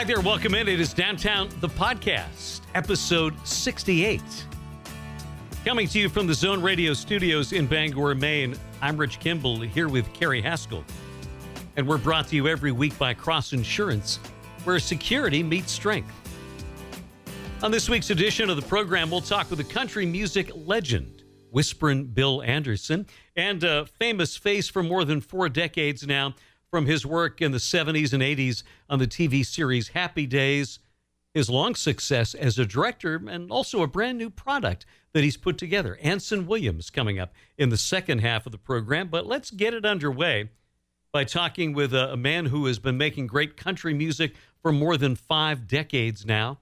Hi there, welcome in. It is Downtown the Podcast, episode 68. Coming to you from the Zone Radio studios in Bangor, Maine, I'm Rich Kimball here with Carrie Haskell. And we're brought to you every week by Cross Insurance, where security meets strength. On this week's edition of the program, we'll talk with a country music legend, Whisperin' Bill Anderson, and a famous face for more than four decades now from his work in the 70s and 80s on the TV series Happy Days, his long success as a director, and also a brand new product that he's put together. Anson Williams coming up in the second half of the program. But let's get it underway by talking with a, a man who has been making great country music for more than five decades now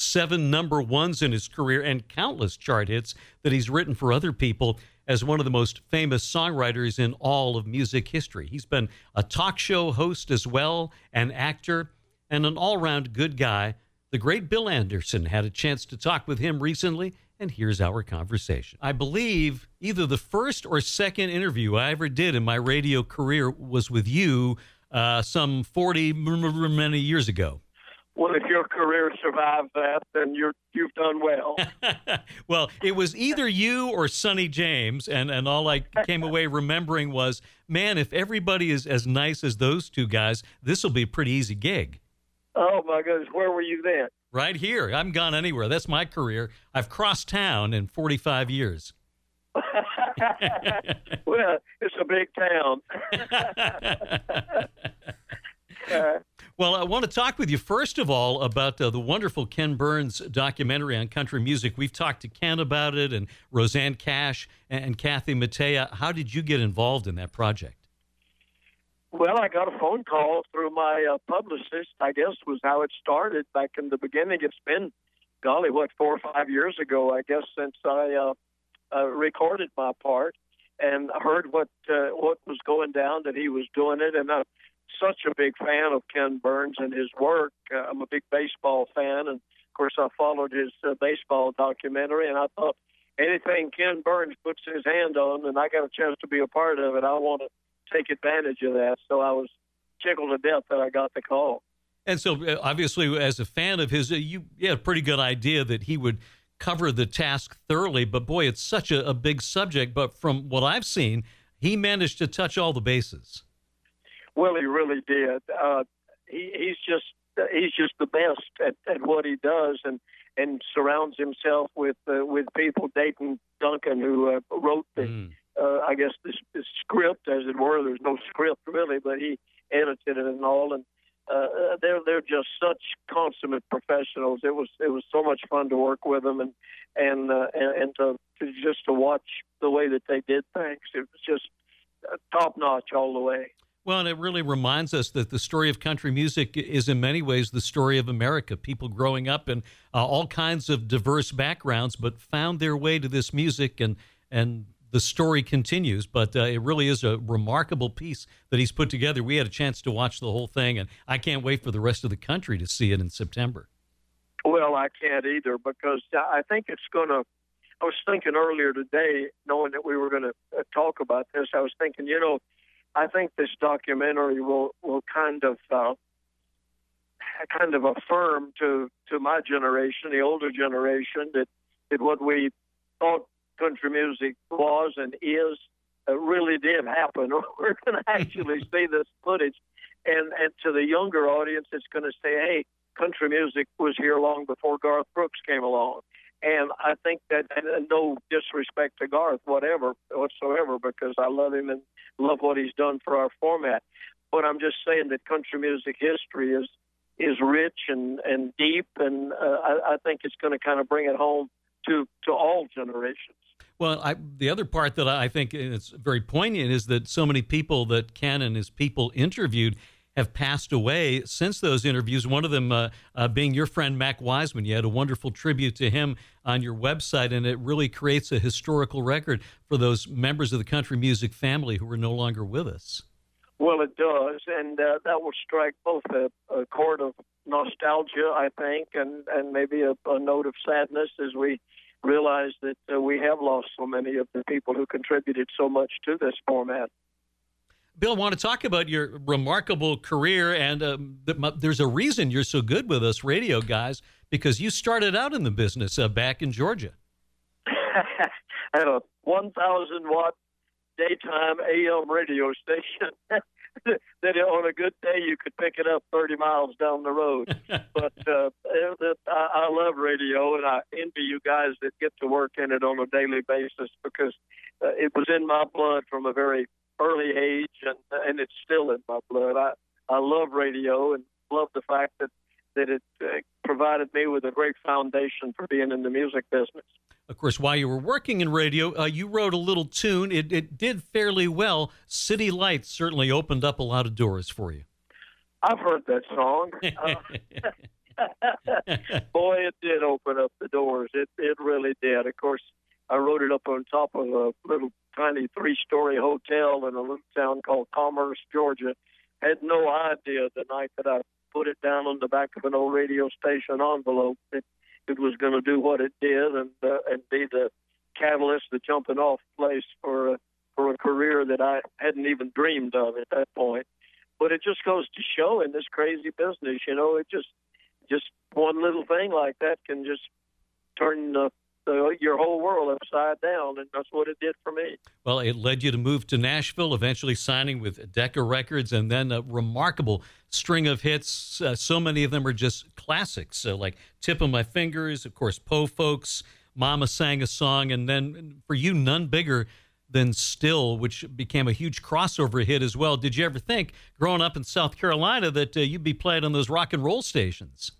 seven number ones in his career, and countless chart hits that he's written for other people as one of the most famous songwriters in all of music history. He's been a talk show host as well, an actor, and an all round good guy. The great Bill Anderson had a chance to talk with him recently, and here's our conversation. I believe either the first or second interview I ever did in my radio career was with you uh, some 40 many years ago. Well, if your career survived that, then you're you've done well. well, it was either you or Sonny James, and and all I came away remembering was, man, if everybody is as nice as those two guys, this will be a pretty easy gig. Oh my goodness, where were you then? Right here. I'm gone anywhere. That's my career. I've crossed town in 45 years. well, it's a big town. well, I want to talk with you first of all about uh, the wonderful Ken Burns documentary on country music. We've talked to Ken about it, and Rosanne Cash and, Kathy Mattea. How did you get involved in that project? Well, I got a phone call through my uh, publicist. I guess was how it started back in the beginning. It's been, golly, what four or five years ago, I guess, since I uh, uh, recorded my part and heard what uh, what was going down that he was doing it, and I such a big fan of Ken Burns and his work. Uh, I'm a big baseball fan, and of course, I followed his uh, baseball documentary, and I thought anything Ken Burns puts his hand on, and I got a chance to be a part of it, I want to take advantage of that. So I was tickled to death that I got the call. And so, uh, obviously, as a fan of his, uh, you, you had a pretty good idea that he would cover the task thoroughly. But boy, it's such a, a big subject. But from what I've seen, he managed to touch all the bases. Well, he really did. Uh, he, he's just he's just the best at, at what he does, and and surrounds himself with uh, with people. Dayton Duncan, who uh, wrote the, mm. uh, I guess the, the script, as it were. There's no script really, but he edited it and all. And uh, they're they're just such consummate professionals. It was it was so much fun to work with them, and and uh, and, and to, to just to watch the way that they did things. It was just uh, top notch all the way. Well, and it really reminds us that the story of country music is, in many ways, the story of America. People growing up in uh, all kinds of diverse backgrounds, but found their way to this music, and and the story continues. But uh, it really is a remarkable piece that he's put together. We had a chance to watch the whole thing, and I can't wait for the rest of the country to see it in September. Well, I can't either because I think it's going to. I was thinking earlier today, knowing that we were going to uh, talk about this, I was thinking, you know I think this documentary will will kind of uh, kind of affirm to to my generation, the older generation, that that what we thought country music was and is uh, really did happen. We're going to actually see this footage, and and to the younger audience, it's going to say, "Hey, country music was here long before Garth Brooks came along." And I think that, no disrespect to Garth, whatever whatsoever, because I love him and love what he's done for our format. But I'm just saying that country music history is is rich and and deep, and uh, I, I think it's going to kind of bring it home to to all generations. Well, I, the other part that I think is very poignant is that so many people that Ken and his people interviewed have passed away since those interviews. One of them uh, uh, being your friend Mac Wiseman. You had a wonderful tribute to him on your website, and it really creates a historical record for those members of the country music family who are no longer with us. Well, it does, and uh, that will strike both a, a, chord of nostalgia, I think, and and maybe a, a note of sadness as we realize that uh, we have lost so many of the people who contributed so much to this format. Bill, I want to talk about your remarkable career, and um, there's a reason you're so good with us radio guys because you started out in the business uh, back in Georgia. At a 1,000 watt daytime AM radio station. that on a good day you could pick it up 30 miles down the road. but uh, it, I, I love radio, and I envy you guys that get to work in it on a daily basis because uh, it was in my blood from a very early age, and and it's still in my blood. I I love radio and love the fact that that it uh, provided me with a great foundation for being in the music business. Of course, while you were working in radio, uh, you wrote a little tune. It, it did fairly well. City Lights certainly opened up a lot of doors for you. I've heard that song. boy, it did open up the doors. It it really did. Of course, I wrote it up on top of a little tiny three-story hotel in a little town called Commerce, Georgia. Had no idea the night that I put it down on the back of an old radio station envelope that it was going to do what it did and uh, and be the catalyst, the jumping off place for a, for a career that I hadn't even dreamed of at that point. But it just goes to show in this crazy business, you know, it just just one little thing like that can just turn the the, your whole world upside down, and that's what it did for me. Well, it led you to move to Nashville, eventually signing with Decca Records, and then a remarkable string of hits. Uh, so many of them are just classics, so like "Tip of My Fingers," of course, "Po Folks," "Mama Sang a Song," and then for you, none bigger than Still, which became a huge crossover hit as well. Did you ever think, growing up in South Carolina, that uh, you'd be playing on those rock and roll stations?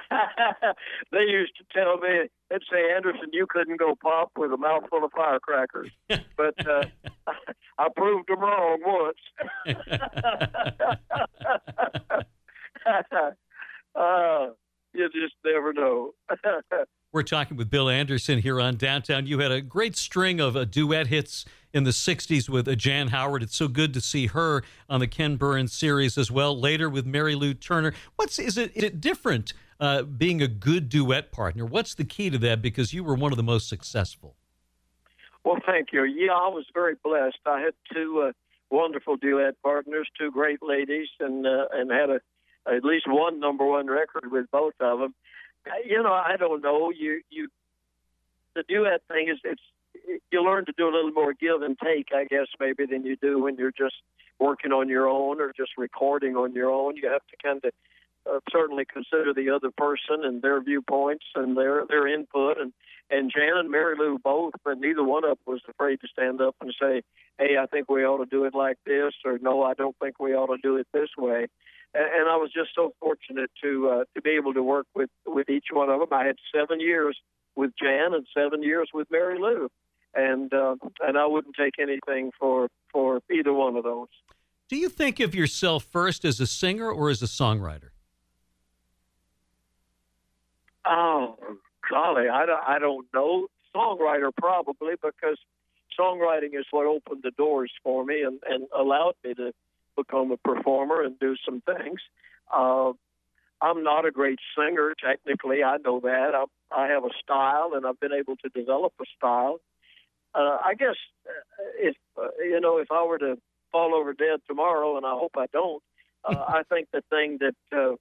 they used to tell me, they'd say, Anderson, you couldn't go pop with a mouthful of firecrackers. but uh, I proved them wrong once. uh, you just never know. We're talking with Bill Anderson here on Downtown. You had a great string of uh, duet hits in the 60s with uh, Jan Howard. It's so good to see her on the Ken Burns series as well. Later with Mary Lou Turner. What's is it, is it different uh, being a good duet partner? What's the key to that? Because you were one of the most successful. Well, thank you. Yeah, I was very blessed. I had two uh, wonderful duet partners, two great ladies, and uh, and had a at least one number one record with both of them. You know, I don't know. You you the duet thing is it's you learn to do a little more give and take, I guess, maybe than you do when you're just working on your own or just recording on your own. You have to kind of uh, certainly consider the other person and their viewpoints and their their input and and Jan and Mary Lou both, but neither one of them was afraid to stand up and say, "Hey, I think we ought to do it like this," or "No, I don't think we ought to do it this way." And, and I was just so fortunate to uh, to be able to work with with each one of them. I had seven years with Jan and seven years with Mary Lou, and uh, and I wouldn't take anything for for either one of those. Do you think of yourself first as a singer or as a songwriter? Oh, golly, I don't, I don't know. Songwriter probably because songwriting is what opened the doors for me and, and allowed me to become a performer and do some things. Uh, I'm not a great singer technically. I know that. I, I have a style, and I've been able to develop a style. Uh, I guess uh, if uh, you know, if I were to fall over dead tomorrow, and I hope I don't, uh, I think the thing that uh,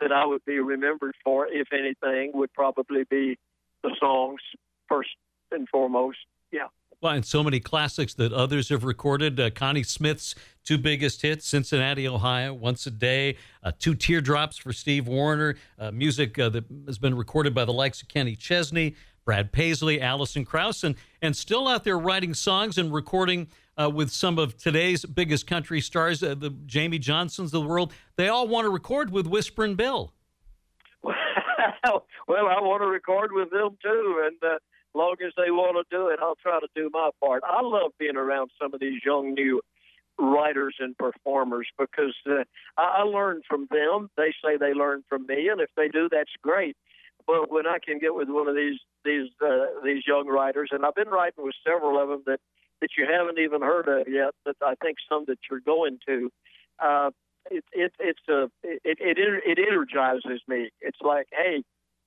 that I would be remembered for, if anything, would probably be the songs first and foremost. Yeah. Well, and so many classics that others have recorded. Uh, Connie Smith's two biggest hits, Cincinnati, Ohio, Once a Day, uh, Two Teardrops for Steve Wariner, uh, music uh, that has been recorded by the likes of Kenny Chesney, Brad Paisley, Alison Krauss, and, and still out there writing songs and recording uh, with some of today's biggest country stars, uh, the Jamie Johnsons of the world. They all want to record with Whisperin' Bill. well, I want to record with them too, and uh, long as they want to do it, I'll try to do my part. I love being around some of these young new writers and performers because uh, I, I learn from them. They say they learn from me, and if they do, that's great. But when I can get with one of these these uh, these young writers, and I've been writing with several of them that that you haven't even heard of yet, but I think some that you're going to. Uh, it, it, it's a it, it it energizes me. It's like, hey,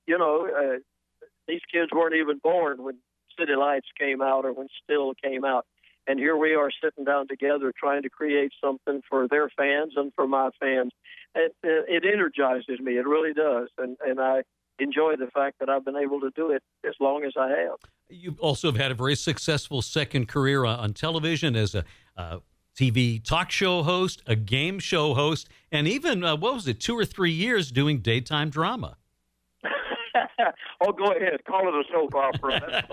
you know, uh, these kids weren't even born when City Lights came out or when Still came out, and here we are sitting down together trying to create something for their fans and for my fans. It, it energizes me. It really does, and and I enjoy the fact that I've been able to do it as long as I have. You also have had a very successful second career on television as a uh, TV talk show host, a game show host, and even uh, what was it, two or three years doing daytime drama. oh, go ahead, call it a soap opera.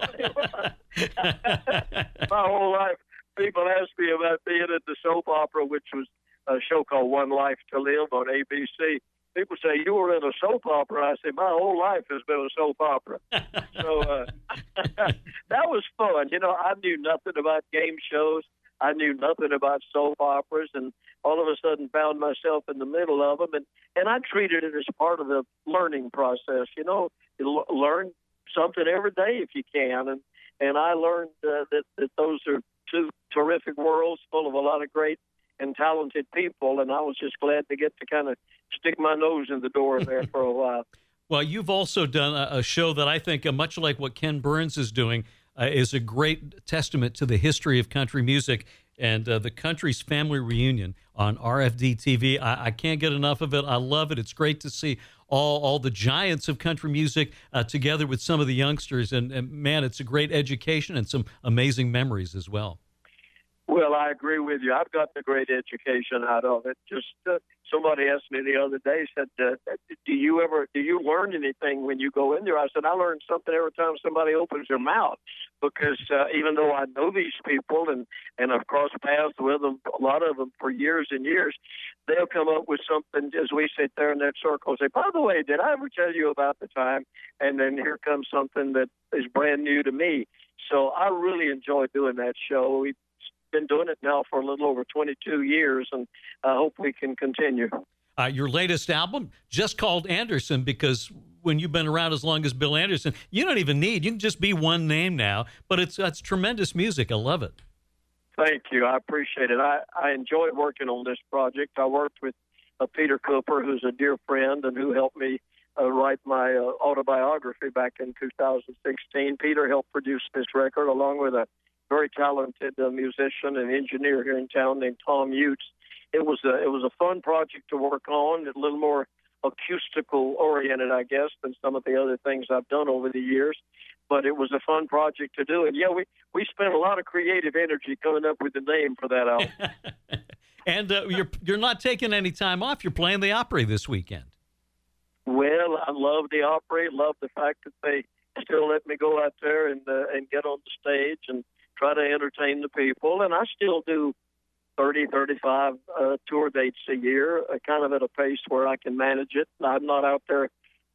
My whole life, people ask me about being at the soap opera, which was a show called One Life to Live on ABC people say you were in a soap opera. I say my whole life has been a soap opera. so uh, that was fun. You know, I knew nothing about game shows. I knew nothing about soap operas, and all of a sudden found myself in the middle of them. And and I treated it as part of the learning process. You know, you learn something every day if you can. And and I learned uh, that that those are two terrific worlds full of a lot of great and talented people, and I was just glad to get to kind of stick my nose in the door there for a while. Well, you've also done a, a show that I think, uh, much like what Ken Burns is doing, uh, is a great testament to the history of country music and uh, the country's family reunion on RFD TV. I, I, can't get enough of it. I love it. It's great to see all, all the giants of country music uh, together with some of the youngsters. And, and man, it's a great education and some amazing memories as well. Well, I agree with you. I've gotten a great education out of it. Just uh, somebody asked me the other day, said, uh, "Do you ever do you learn anything when you go in there?" I said, "I learn something every time somebody opens their mouth." Because uh, even though I know these people and and I've crossed paths with them, a lot of them for years and years, they'll come up with something as we sit there in that circle. Say, "By the way, did I ever tell you about the time?" And then here comes something that is brand new to me. So I really enjoy doing that show. We been doing it now for a little over 22 years, and I hope we can continue. Uh, your latest album, just called Anderson, because when you've been around as long as Bill Anderson, you don't even need, you can just be one name now, but it's, it's tremendous music. I love it. Thank you. I appreciate it. I, I enjoyed working on this project. I worked with uh, Peter Cooper, who's a dear friend and who helped me uh, write my uh, autobiography back in 2016. Peter helped produce this record along with a very talented uh, musician and engineer here in town named Thomm Jutz. It was a it was a fun project to work on, a little more acoustical oriented, I guess, than some of the other things I've done over the years. But it was a fun project to do, and yeah, we we spent a lot of creative energy coming up with the name for that album. and uh, you're you're not taking any time off. You're playing the Opry this weekend. Well, I love the Opry. Love the fact that they still let me go out there and uh, and get on the stage and try to entertain the people, and I still do 30, 35 uh, tour dates a year, uh, kind of at a pace where I can manage it. I'm not out there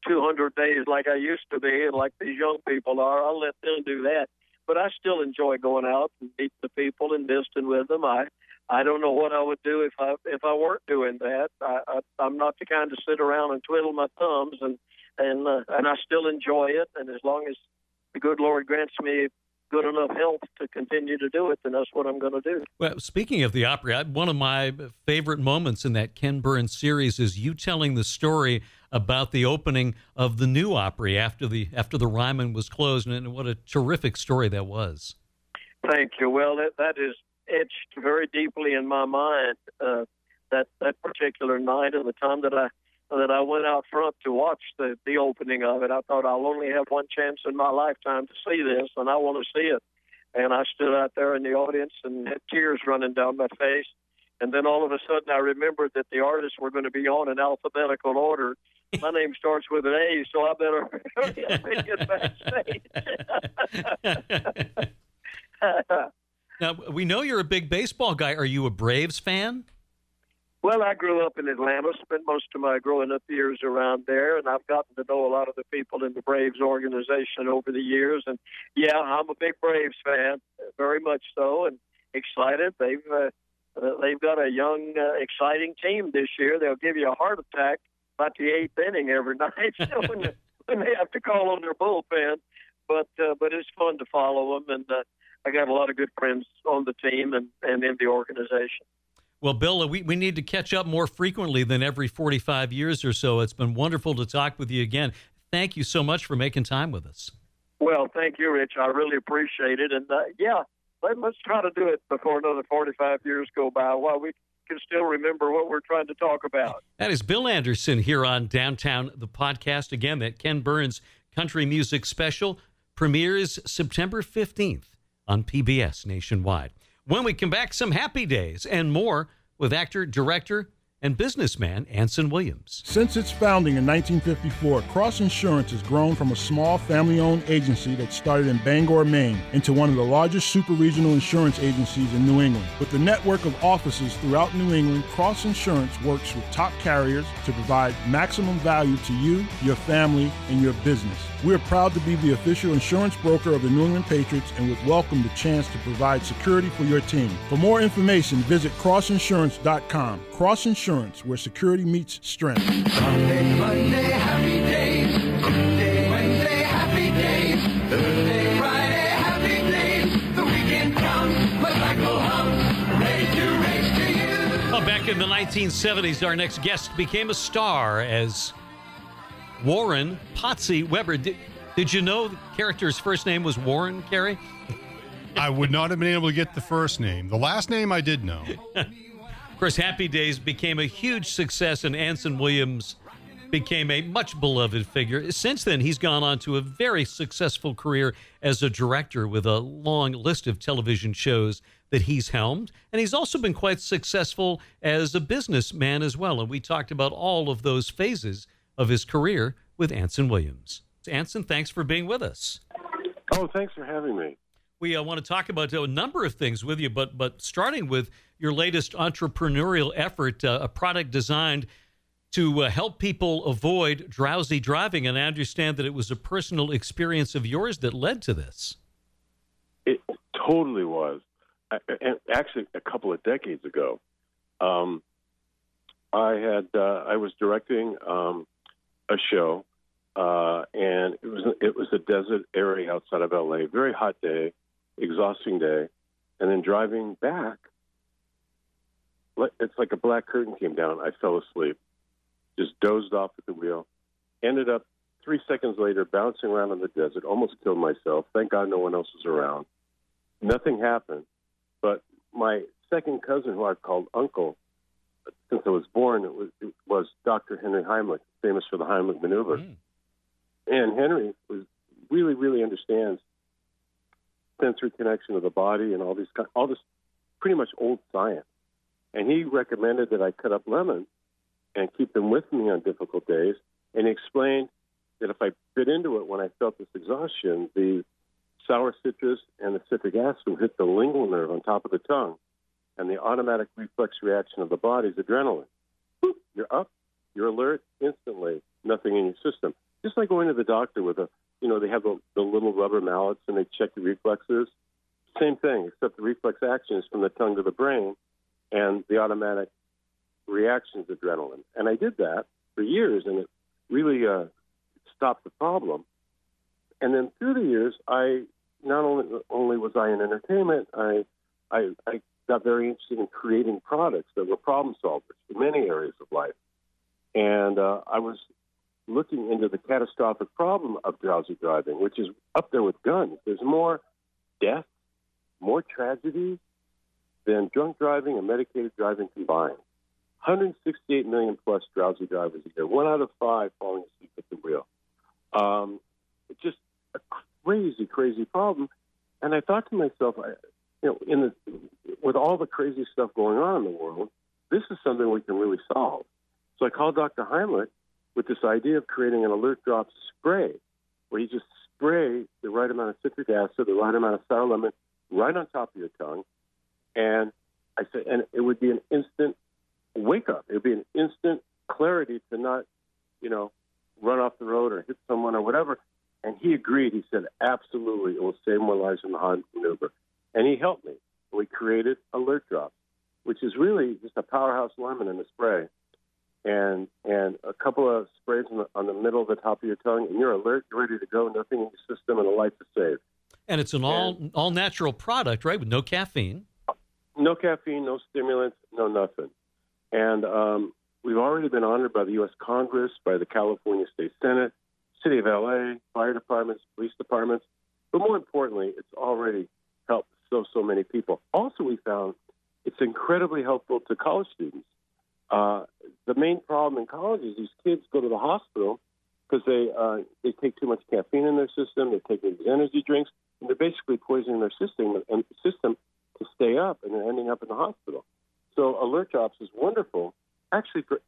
200 days like I used to be, and like these young people are. I'll let them do that, but I still enjoy going out and meeting the people and visiting with them. I I don't know what I would do if I if I weren't doing that. I, I I'm not the kind to sit around and twiddle my thumbs, and and uh, and I still enjoy it. And as long as the good Lord grants me good enough health to continue to do it, then that's what I'm going to do. Well, speaking of the Opry, one of my favorite moments in that Ken Burns series is you telling the story about the opening of the new Opry after the after the Ryman was closed, and what a terrific story that was. Thank you. Well, that that is etched very deeply in my mind. Uh, that that particular night and the time that I that I went out front to watch the the opening of it. I thought I'll only have one chance in my lifetime to see this, and I want to see it. And I stood out there in the audience and had tears running down my face. And then all of a sudden, I remembered that the artists were going to be on in alphabetical order. My name starts with an A, so I better get backstage. now we know you're a big baseball guy. Are you a Braves fan? Well, I grew up in Atlanta, spent most of my growing up years around there, and I've gotten to know a lot of the people in the Braves organization over the years. And yeah, I'm a big Braves fan, very much so, and excited. They've uh, uh, they've got a young, uh, exciting team this year. They'll give you a heart attack about the eighth inning every night when, when they have to call on their bullpen. But uh, but it's fun to follow them, and uh, I got a lot of good friends on the team and, and in the organization. Well, Bill, we, we need to catch up more frequently than every 45 years or so. It's been wonderful to talk with you again. Thank you so much for making time with us. Well, thank you, Rich. I really appreciate it. And uh, yeah, let, let's try to do it before another 45 years go by while we can still remember what we're trying to talk about. That is Bill Anderson here on Downtown the podcast. Again, that Ken Burns country music special premieres September 15th on PBS nationwide. When we come back, some happy days and more with actor, director, and businessman Anson Williams. Since its founding in 1954, Cross Insurance has grown from a small family owned agency that started in Bangor, Maine, into one of the largest super regional insurance agencies in New England. With the network of offices throughout New England, Cross Insurance works with top carriers to provide maximum value to you, your family, and your business. We are proud to be the official insurance broker of the New England Patriots and would welcome the chance to provide security for your team. For more information, visit crossinsurance.com. Cross Insurance, where security meets strength. Monday, Monday, happy days. Tuesday, Wednesday, happy days. Thursday, Friday, happy days. The weekend comes, my cycle hums, ready to race to you. Well, back in the 1970s, our next guest became a star as Warren Potsie Weber. Did, did you know the character's first name was Warren, Carrie? I would not have been able to get the first name. The last name I did know. Of course, Happy Days became a huge success, and Anson Williams became a much beloved figure. Since then, he's gone on to a very successful career as a director with a long list of television shows that he's helmed. And he's also been quite successful as a businessman as well. And we talked about all of those phases of his career with Anson Williams. Anson, thanks for being with us. Oh, thanks for having me. We uh, want to talk about a number of things with you, but but starting with your latest entrepreneurial effort, uh, a product designed to uh, help people avoid drowsy driving. And I understand that it was a personal experience of yours that led to this. It totally was. I, and actually, a couple of decades ago, um, I had uh, I was directing um, a show, uh, and it was it was a desert area outside of LA. Very hot day, exhausting day, and then driving back, it's like a black curtain came down. I fell asleep, just dozed off at the wheel, ended up three seconds later bouncing around in the desert, almost killed myself. Thank God no one else was around. Nothing happened, but my second cousin, who I've called uncle since I was born, it was, it was Dr. Henry Heimlich, famous for the Heimlich maneuver. Mm. And Henry was really, really understands sensory connection of the body and all these all this pretty much old science. And he recommended that I cut up lemons and keep them with me on difficult days. And he explained that if I bit into it when I felt this exhaustion, the sour citrus and the citric acid would hit the lingual nerve on top of the tongue, and the automatic reflex reaction of the body is adrenaline. Boop, you're up, you're alert instantly, nothing in your system. Just like going to the doctor with a, you know, they have the, the little rubber mallets and they check your reflexes. Same thing, except the reflex action is from the tongue to the brain, and the automatic reaction is adrenaline. And I did that for years, and it really uh, stopped the problem. And then through the years, I not only only was I in entertainment, I I, I got very interested in creating products that were problem solvers for many areas of life. And uh, I was looking into the catastrophic problem of drowsy driving, which is up there with guns. There's more death, more tragedy than drunk driving and medicated driving combined. 168 million plus drowsy drivers a year, one out of five falling asleep at the wheel. Um, it's just a crazy, crazy problem. And I thought to myself, I, you know, in the, with all the crazy stuff going on in the world, this is something we can really solve. So I called Dr. Heimlich with this idea of creating an alert drop spray, where you just spray the right amount of citric acid, the right amount of sour lemon, right on top of your tongue, and I said, and it would be an instant wake up. It would be an instant clarity to not, you know, run off the road or hit someone or whatever. And he agreed. He said, absolutely, it will save more lives in the Heimlich maneuver. And he helped me. We created Alert Drops, which is really just a powerhouse lemon in a spray. And and a couple of sprays on the, on the middle of the top of your tongue, and you're alert, you're ready to go. Nothing in your system, and a life is saved. And it's an all and, all natural product, right, with no caffeine. No caffeine, no stimulants, no nothing. And um, we've already been honored by the U.S. Congress, by the California State Senate, City of LA, fire departments, police departments. But more importantly, it's already helped so so many people. Also, we found it's incredibly helpful to college students. Uh, the main problem in college is these kids go to the hospital because they uh, they take too much caffeine in their system. They're taking these energy drinks, and they're basically poisoning their system and system to stay up, and they're ending up in the hospital. So Alert Drops is wonderful, actually for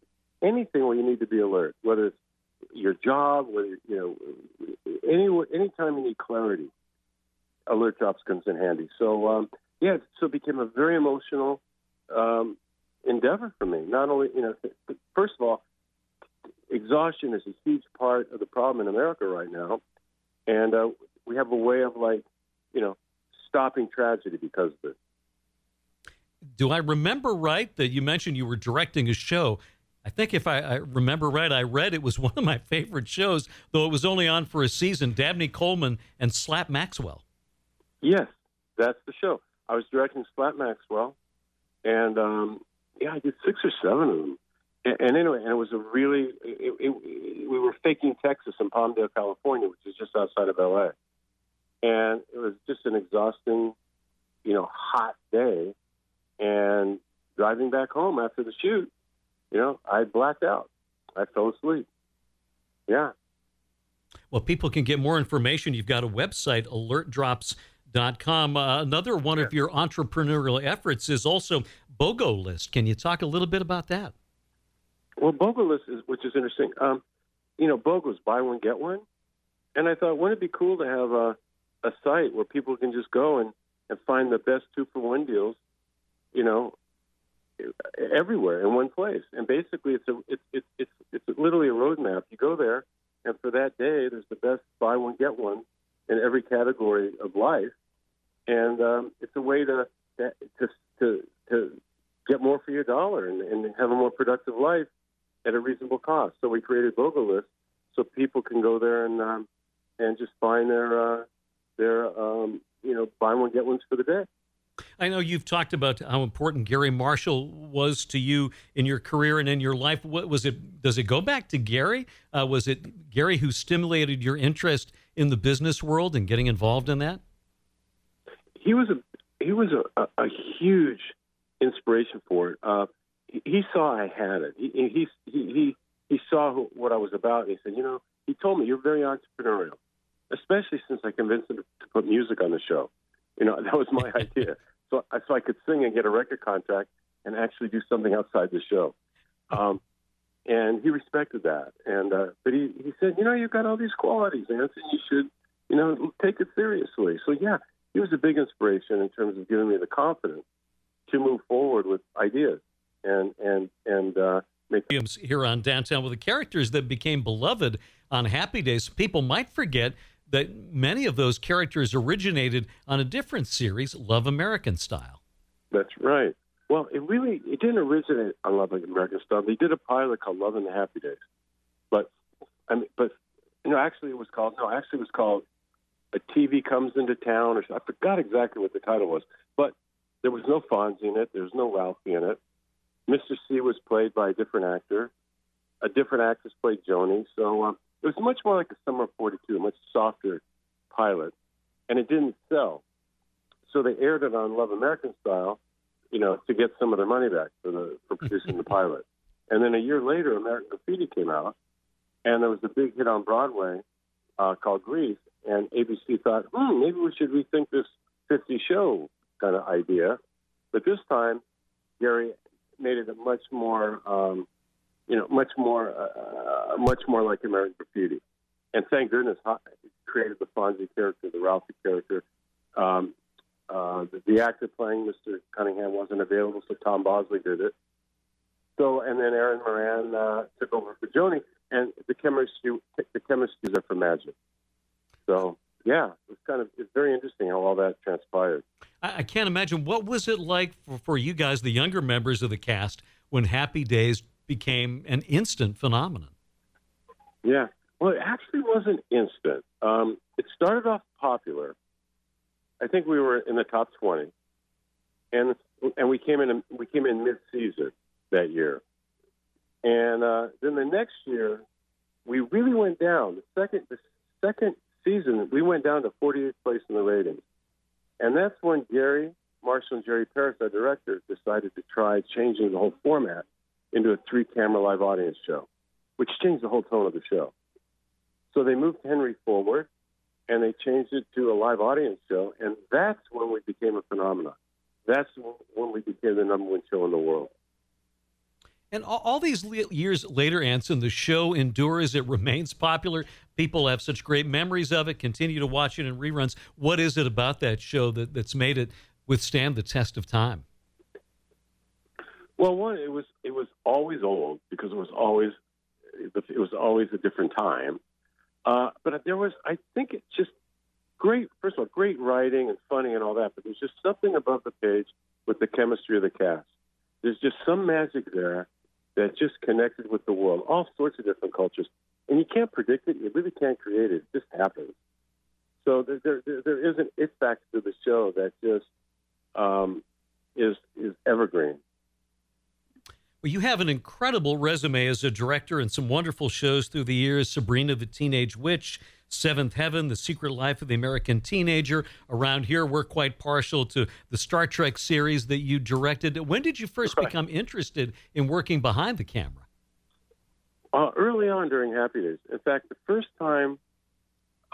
anything where you need to be alert, whether it's your job, whether you know any anytime you need clarity. Alert Drops comes in handy. So um, yeah, so it became a very emotional um, endeavor for me. Not only you know, first of all, exhaustion is a huge part of the problem in America right now, and uh, we have a way of like, you know, stopping tragedy because of it. Do I remember right that you mentioned you were directing a show? I think if I, I, remember right, I read it was one of my favorite shows, though it was only on for a season. Dabney Coleman and Slap Maxwell. Yes, that's the show. I was directing Slap Maxwell, and um, yeah, I did six or seven of them. And, and anyway, and it was a really it, it, we were faking Texas in Palmdale, California, which is just outside of LA, and it was just an exhausting, you know, hot day, and driving back home after the shoot, you know, I blacked out. I fell asleep. Yeah. Well, people can get more information. You've got a website, alertdrops.com. Uh, another one of your entrepreneurial efforts is also BOGO List. Can you talk a little bit about that? Well, BOGO List is, which is interesting. Um, you know, BOGO's buy one get one, and I thought, wouldn't it be cool to have a a site where people can just go and and find the best two for one deals, you know, everywhere in one place. And basically, it's a it's it's it's, it's literally a roadmap. You go there, and for that day, there's the best buy one get one in every category of life, and um, it's a way to to to to get more for your dollar and, and have a more productive life at a reasonable cost. So we created BOGO List so people can go there and um, and just find their uh, their um, you know buy one get ones for the day. I know you've talked about how important Garry Marshall was to you in your career and in your life. What was it? Does it go back to Garry? Uh, was it Garry who stimulated your interest in the business world and getting involved in that? He was a he was a, a, a huge inspiration for it. Uh, he, he, saw I had it. He he he he, saw who, what I was about. And he said, you know, he told me you're very entrepreneurial, especially since I convinced him to put music on the show. You know, that was my idea. So, so I could sing and get a record contract and actually do something outside the show. Um, and he respected that. And uh, but he he said, you know, you've got all these qualities, Anson. You should, you know, take it seriously. So yeah, he was a big inspiration in terms of giving me the confidence to move forward with ideas and and and uh, make Williams here on downtown with the characters that became beloved on Happy Days. People might forget that many of those characters originated on a different series, Love American Style. That's right. Well, it really it didn't originate on Love American Style. They did a pilot called Love and the Happy Days, but I mean, but you know, actually it was called no, actually it was called a TV comes into town, or I forgot exactly what the title was, there was no Fonzie in it. There was no Ralphie in it. Mr. C was played by a different actor. A different actress played Joanie. So um, it was much more like a Summer of 42, a much softer pilot, and it didn't sell. So they aired it on Love American Style, you know, to get some of their money back for the for producing the pilot. And then a year later, American Graffiti came out, and there was a big hit on Broadway uh, called Grease. And ABC thought, hmm, maybe we should rethink this 50 show kind of idea. But this time, Garry made it a much more um, you know, much more, uh, much more like American Graffiti. And thank goodness, he created the Fonzie character, the Ralphie character. Um, uh, the, the, actor playing Mr. Cunningham wasn't available, so Tom Bosley did it. So, and then Erin Moran uh, took over for Joanie, and the chemistry, the chemistries are for magic. So, yeah, it's kind of it's very interesting how all that transpired. I, I can't imagine what was it like for, for you guys, the younger members of the cast, when Happy Days became an instant phenomenon. Yeah. Well, it actually wasn't instant. Um, it started off popular. I think we were in the top 20. And and we came in we came in mid-season that year. And uh, then the next year, we really went down. The second the second season, we went down to 48th place in the ratings. And that's when Garry Marshall and Jerry Paris, our director, decided to try changing the whole format into a three camera live audience show, which changed the whole tone of the show. So they moved Henry forward and they changed it to a live audience show, and that's when we became a phenomenon. That's when we became the number one show in the world. And all, all these le- years later, Anson, the show endures. It remains popular. People have such great memories of it, continue to watch it in reruns. What is it about that show that, that's made it withstand the test of time? Well, one, it was it was always old because it was always it was always a different time. Uh, but there was, I think, it's just great. First of all, great writing and funny and all that. But there's just something above the page with the chemistry of the cast. There's just some magic there that just connected with the world, all sorts of different cultures, and you can't predict it. You really can't create it. It just happens. So there, there, there is an it factor to the show that just um, is is evergreen. Well, you have an incredible resume as a director and some wonderful shows through the years Sabrina the Teenage Witch, Seventh Heaven, The Secret Life of the American Teenager. Around here, we're quite partial to the Star Trek series that you directed. When did you first Right. become interested in working behind the camera? Uh, early on during Happy Days. In fact, the first time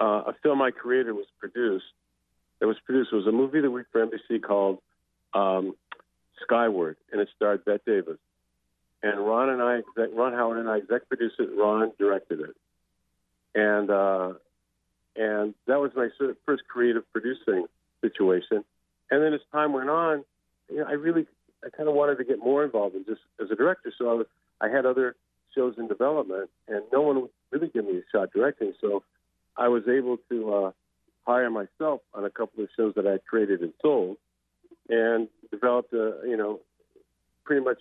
uh, a film I created was produced, that was produced, was a movie the week for NBC called um, Skyward, and it starred Bette Davis. And Ron and I, Ron Howard and I exec produced it. Ron directed it, and uh, and that was my sort of first creative producing situation. And then as time went on, you know, I really, I kind of wanted to get more involved in just as a director. So I, was, I had other shows in development, and no one would really give me a shot directing. So I was able to uh, hire myself on a couple of shows that I created and sold, and developed a, you know, pretty much,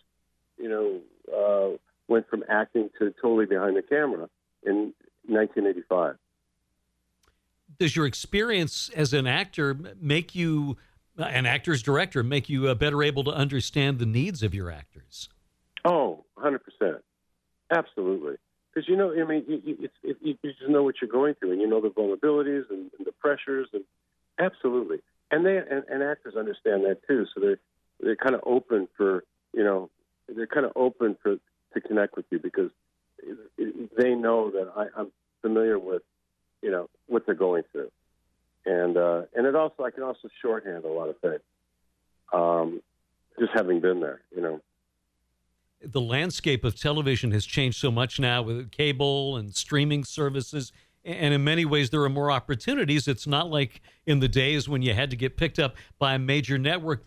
you know, uh, went from acting to totally behind the camera in 1985. Does your experience as an actor make you, an actor's director, make you uh, better able to understand the needs of your actors? Oh, 100%. Absolutely. Because, you know, I mean, you, it, you you just know what you're going through and you know the vulnerabilities and, and the pressures. and Absolutely. And they and, and actors understand that too. So they're, they're kind of open for, you know, they're kind of open for to connect with you because they know that I, I'm familiar with, you know, what they're going through. And uh, and it also I can also shorthand a lot of things, um, just having been there, you know. the landscape of television has changed so much now with cable and streaming services. And in many ways, there are more opportunities. It's not like in the days when you had to get picked up by a major network.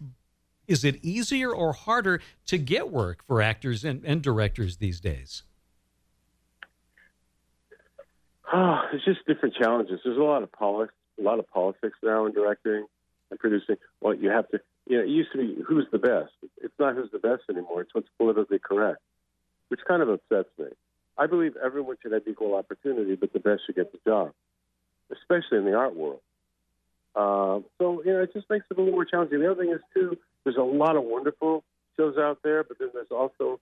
Is it easier or harder to get work for actors and, and directors these days? Oh, it's just different challenges. There's a lot of politics, a lot of politics now in directing and producing. Well, you have to, you know, it used to be who's the best. It's not who's the best anymore. It's what's politically correct, which kind of upsets me. I believe everyone should have equal opportunity, but the best should get the job, especially in the art world. Uh, so, you know, it just makes it a little more challenging. The other thing is, too, there's a lot of wonderful shows out there, but then there's also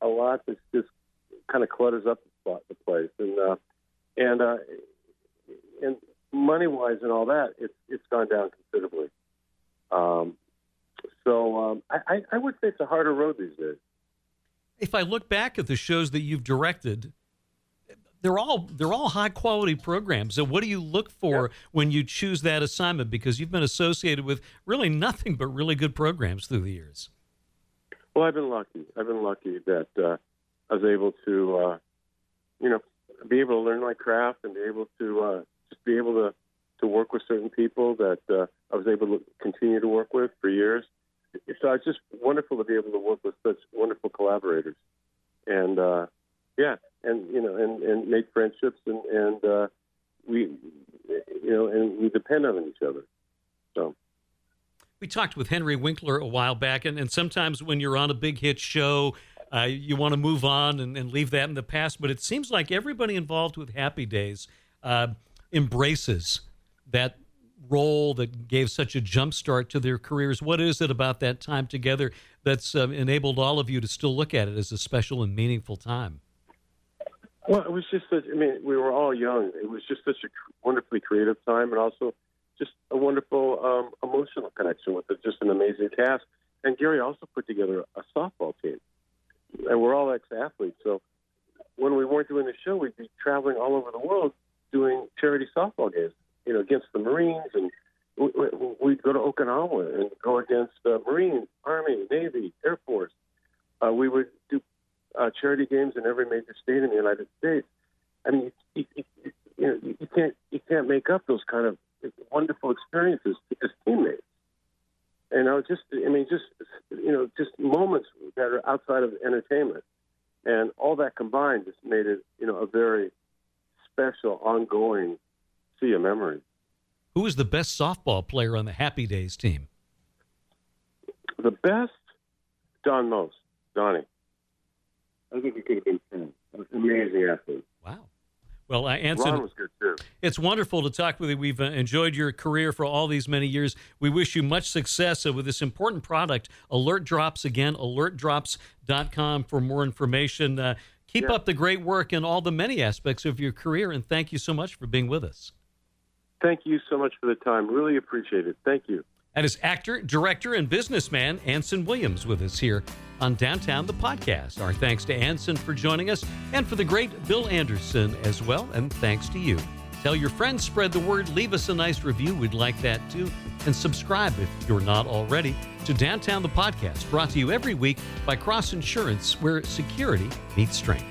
a lot that just kind of clutters up the, spot, the place. And, uh, and uh, and money wise and all that, it's it's gone down considerably. Um, so um, I, I- I would say it's a harder road these days. If I look back at the shows that you've directed, they're all they're all high quality programs. So what do you look for when you choose that assignment? Because you've been associated with really nothing but really good programs through the years. Well, I've been lucky. I've been lucky that uh, I was able to, uh, you know, be able to learn my craft and be able to uh, just be able to to work with certain people that uh, I was able to continue to work with for years. So it's just wonderful to be able to work with such wonderful collaborators, and uh, yeah, and you know, and, and make friendships, and and uh, we, you know, and we depend on each other. So. We talked with Henry Winkler a while back, and, and sometimes when you're on a big hit show, uh, you want to move on and, and leave that in the past. But it seems like everybody involved with Happy Days uh, embraces that role that gave such a jump start to their careers. What is it about that time together that's um, enabled all of you to still look at it as a special and meaningful time? Well, it was just such, I mean, we were all young. It was just such a wonderfully creative time and also just a wonderful um, emotional connection with it. Just an amazing cast. And Garry also put together a softball team, and we're all ex-athletes. So when we weren't doing the show, we'd be traveling all over the world doing charity softball games, you know, against the Marines, and we- we- we'd go to Okinawa and go against uh, Marines, Army, Navy, Air Force. Uh, we would do uh, charity games in every major state in the United States. I mean, you, you, you, you know, you can't you can't make up those kind of wonderful experiences as teammates. And I was just, I mean, just you know, just moments that are outside of entertainment, and all that combined just made it, you know, a very special, ongoing sea of memories. Who was the best softball player on the Happy Days team? The best, Don Most, Donnie. I think he could have been ten. Amazing athlete. Wow. Well, uh, Anson, Ron was good too. it's wonderful to talk with you. We've uh, enjoyed your career for all these many years. We wish you much success uh, with this important product, Alert Drops. Again, alertdrops.com for more information. Uh, keep Yeah. up the great work in all the many aspects of your career, and thank you so much for being with us. Thank you so much for the time. Really appreciate it. Thank you. That is actor, director, and businessman Anson Williams with us here on Downtown the Podcast. Our thanks to Anson for joining us and for the great Bill Anderson as well. And thanks to you. Tell your friends, spread the word, leave us a nice review. We'd like that too. And subscribe if you're not already to Downtown the Podcast, brought to you every week by Cross Insurance, where security meets strength.